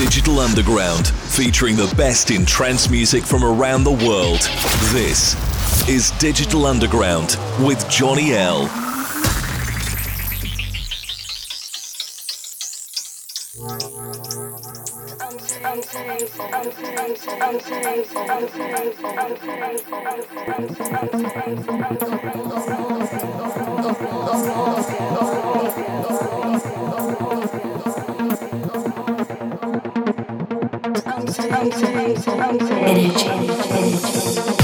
Digital Underground, featuring the best in trance music from around the world. This is Digital Underground with Johnny L. energy, energy.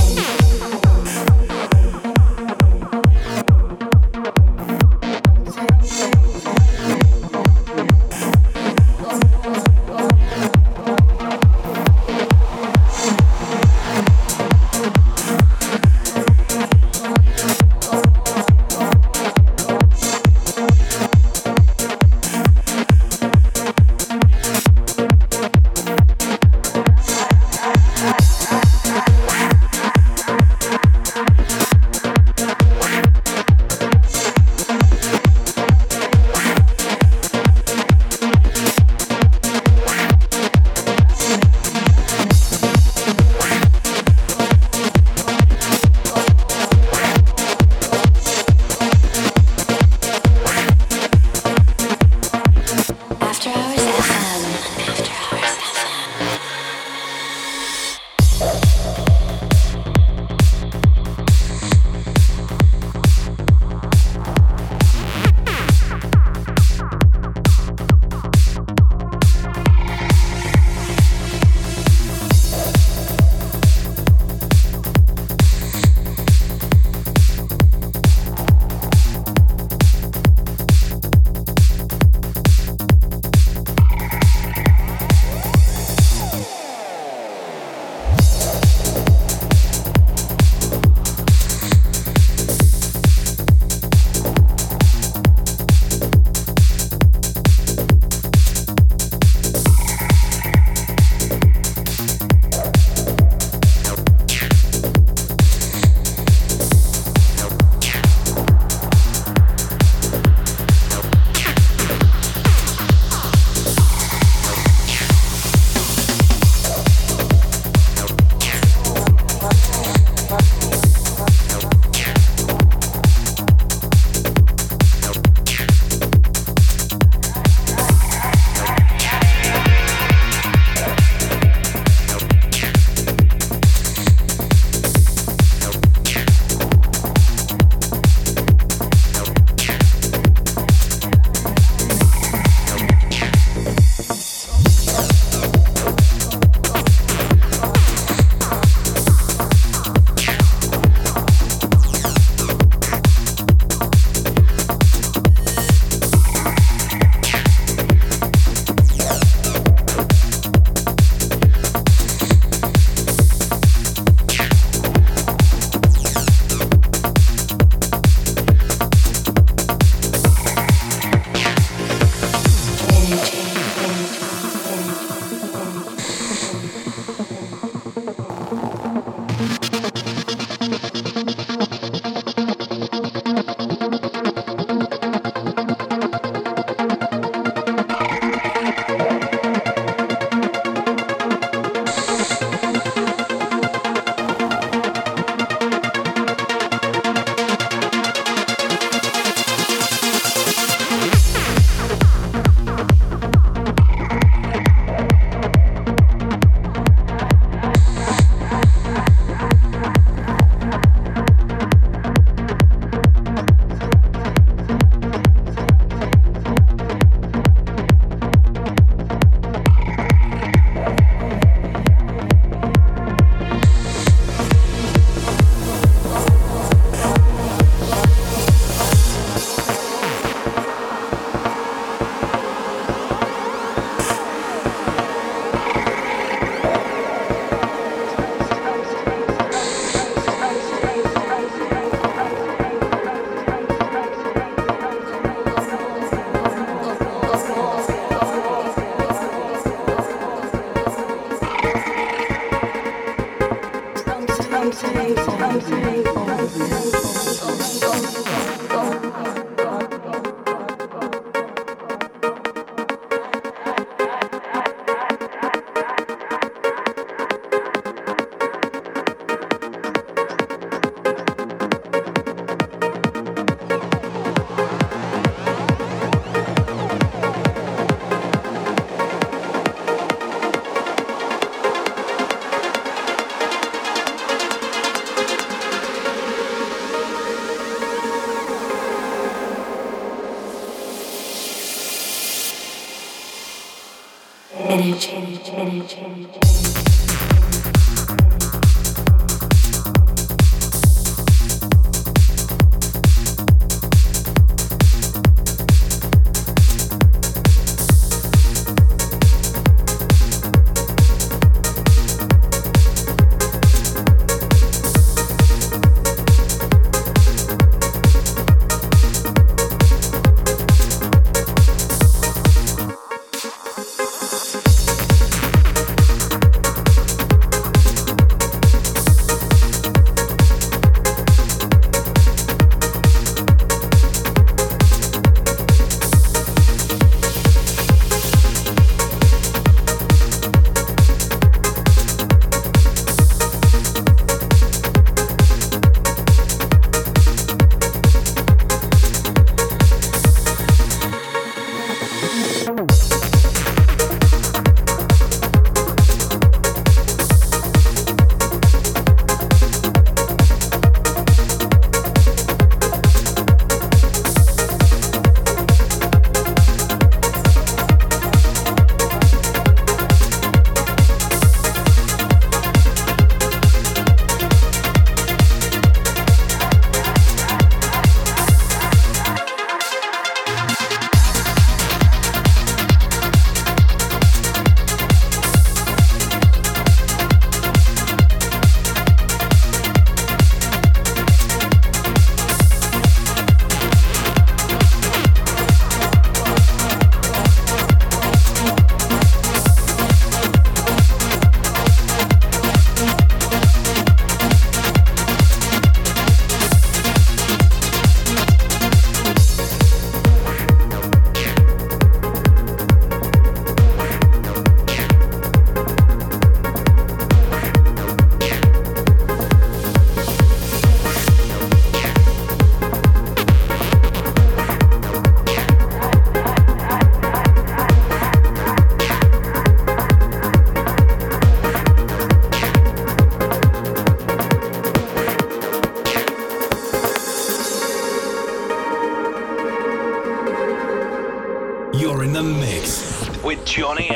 Johnny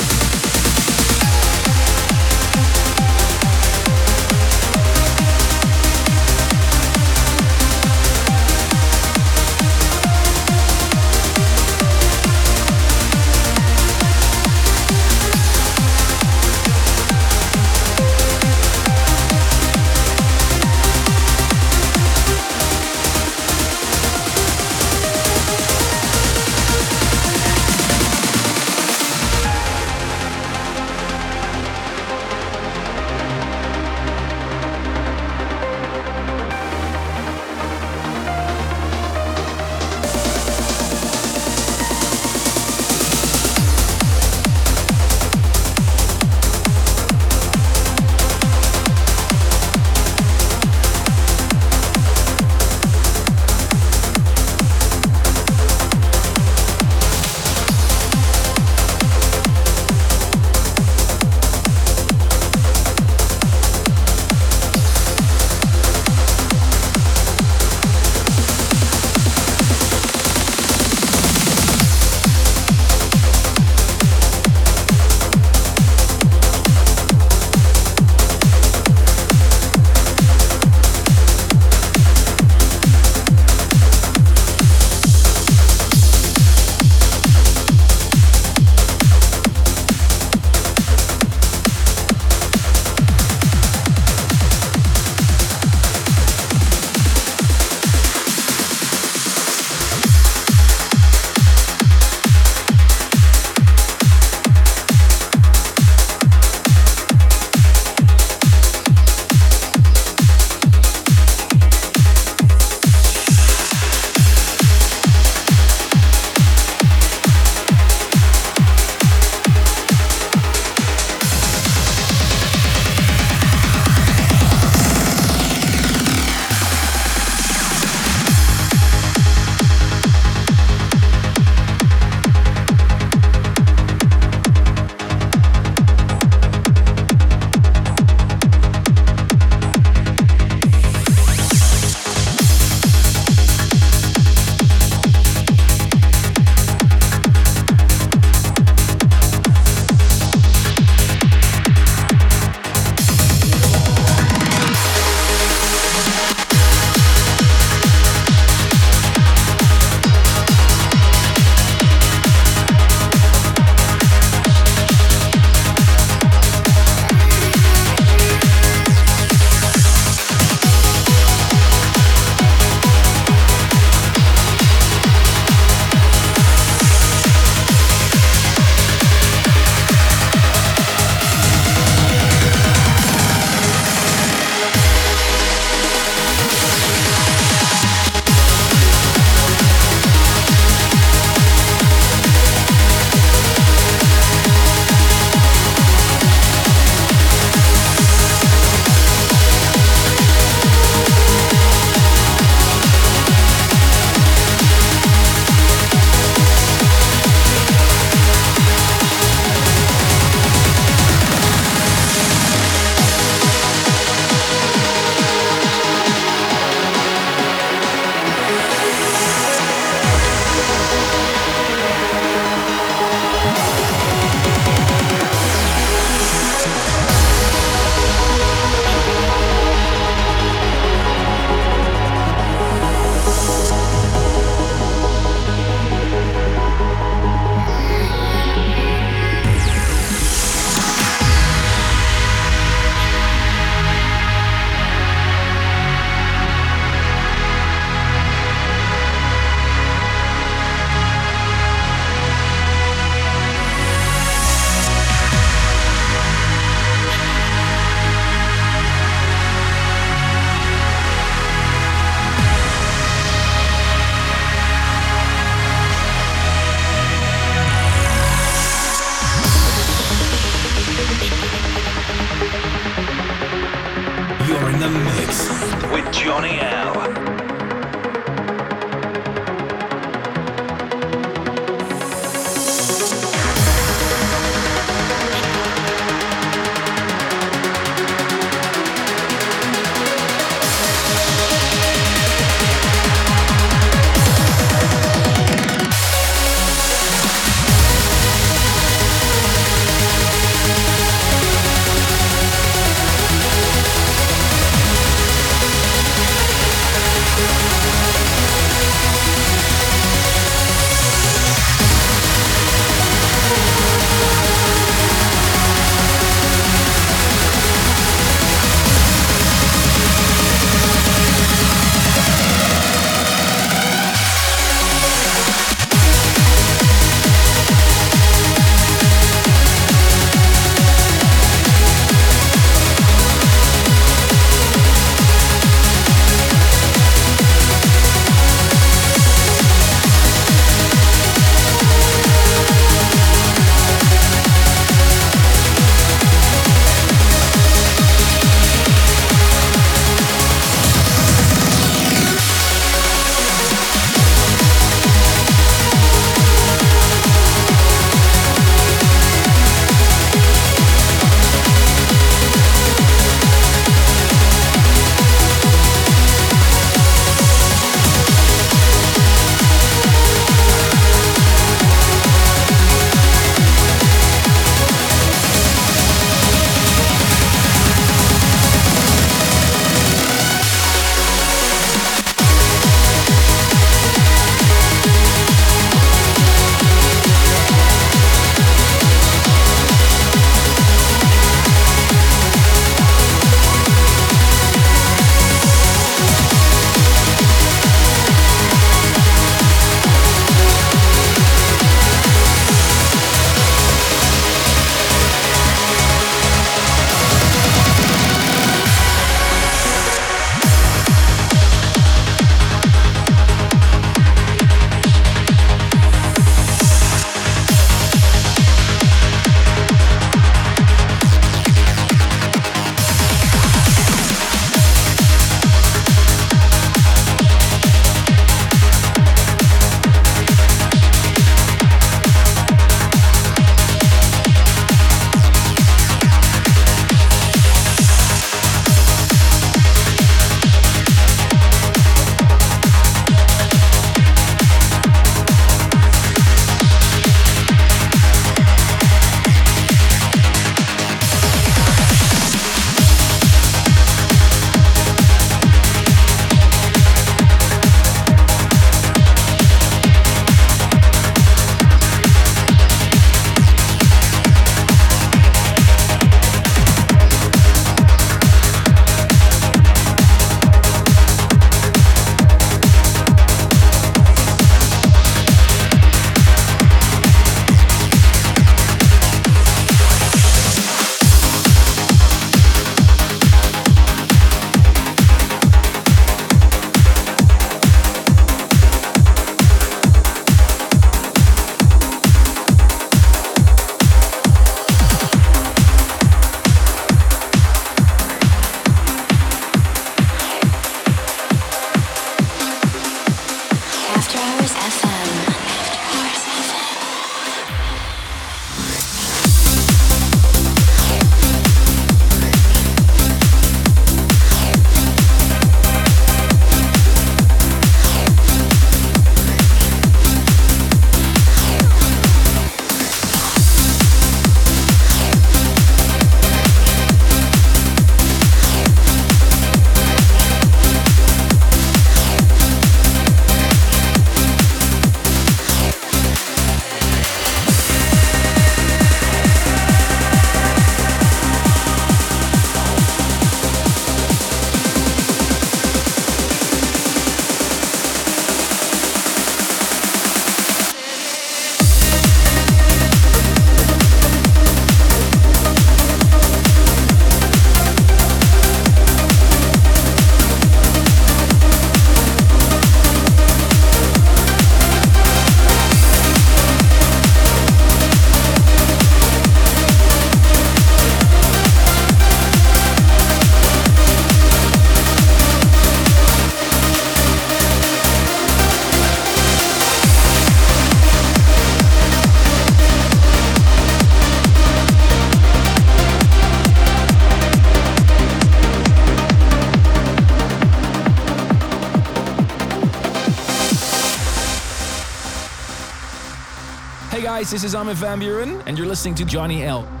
guys, this is Armin van Buuren, and you're listening to Johnny L.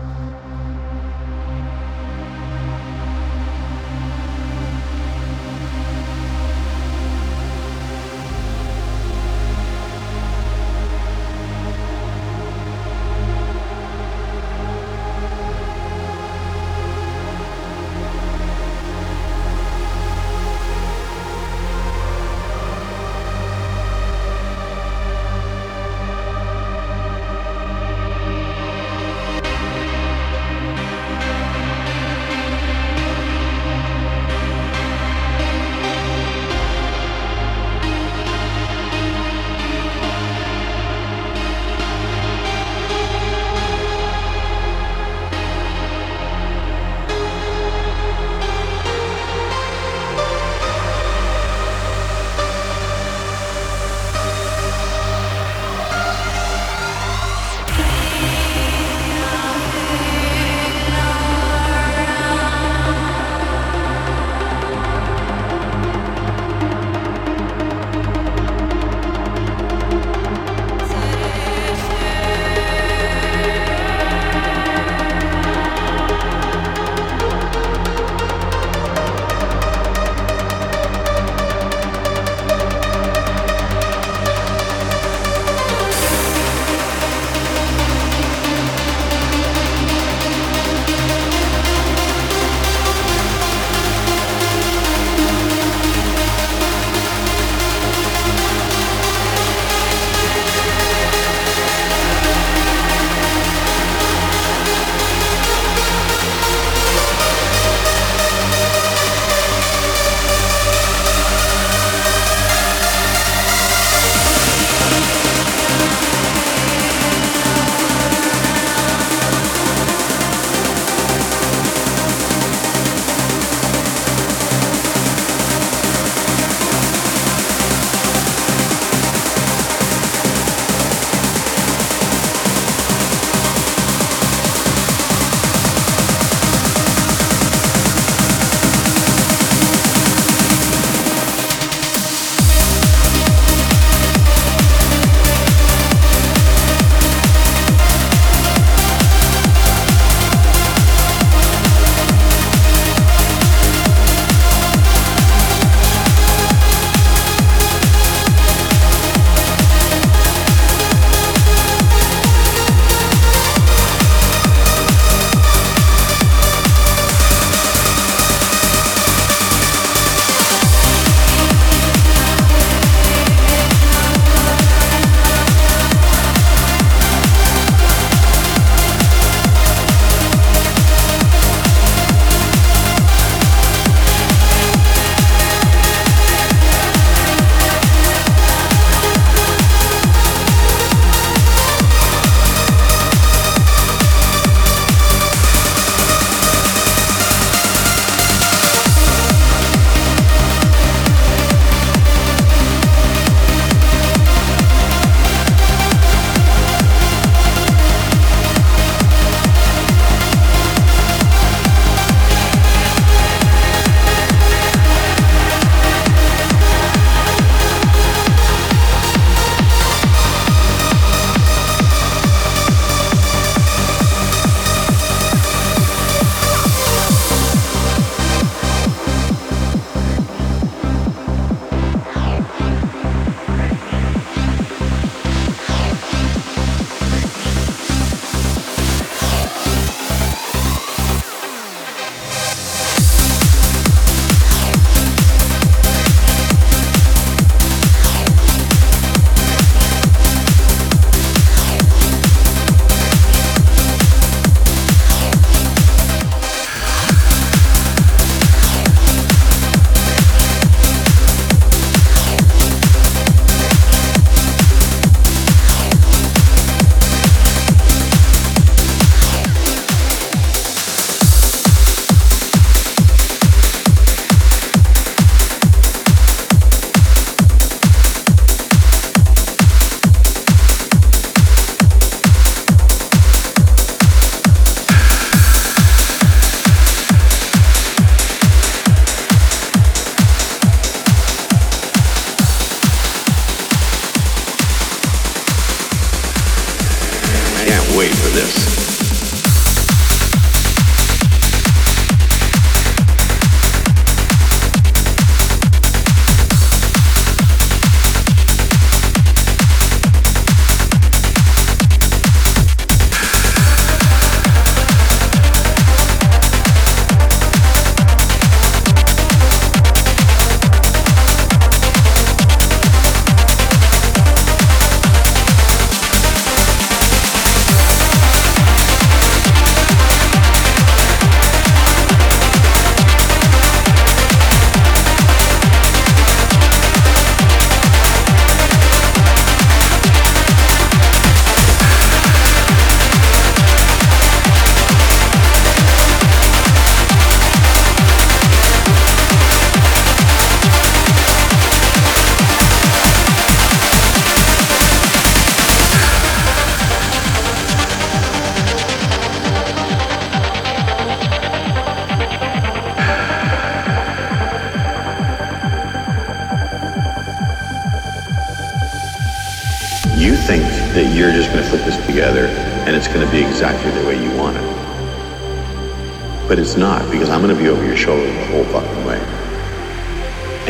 it's not because I'm going to be over your shoulder the whole fucking way.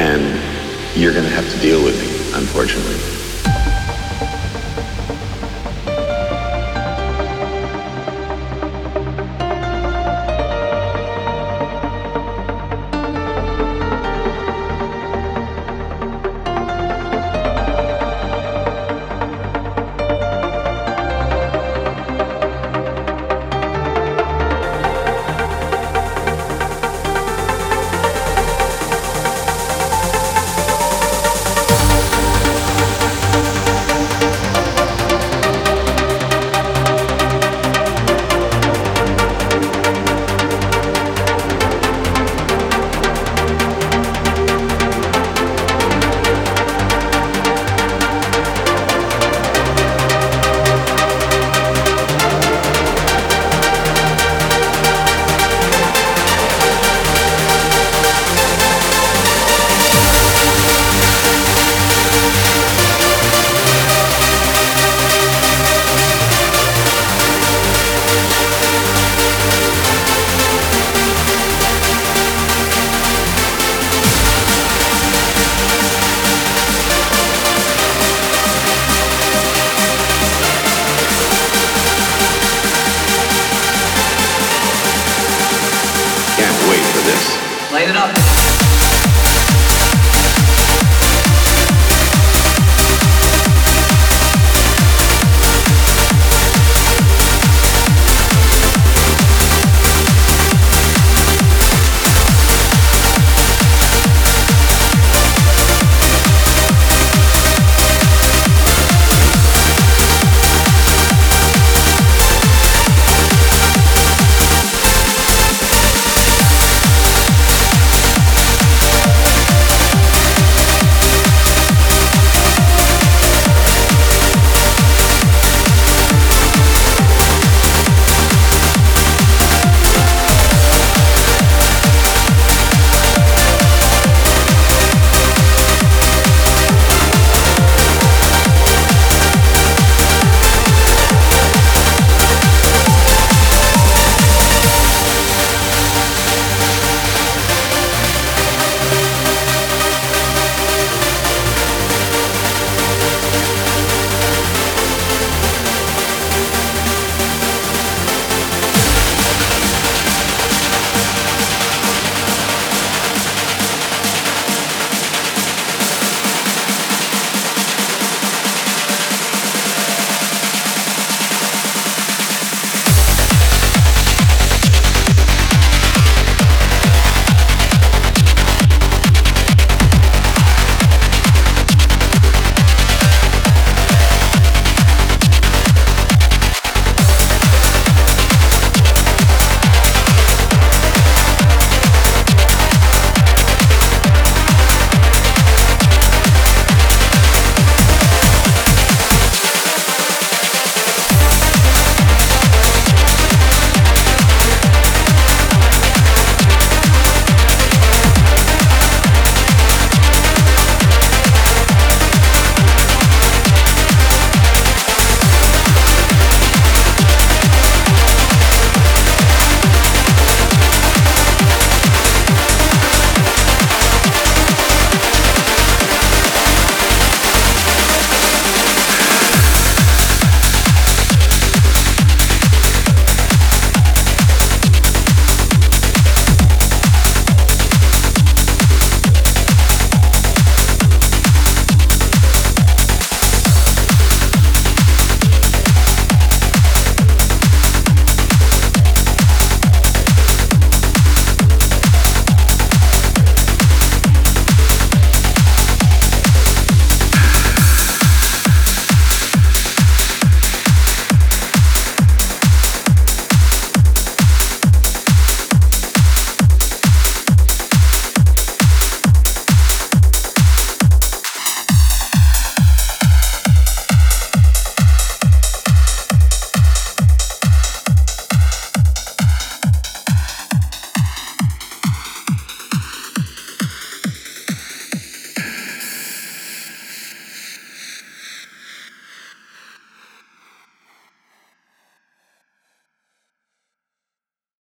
And you're going to have to deal with me, unfortunately.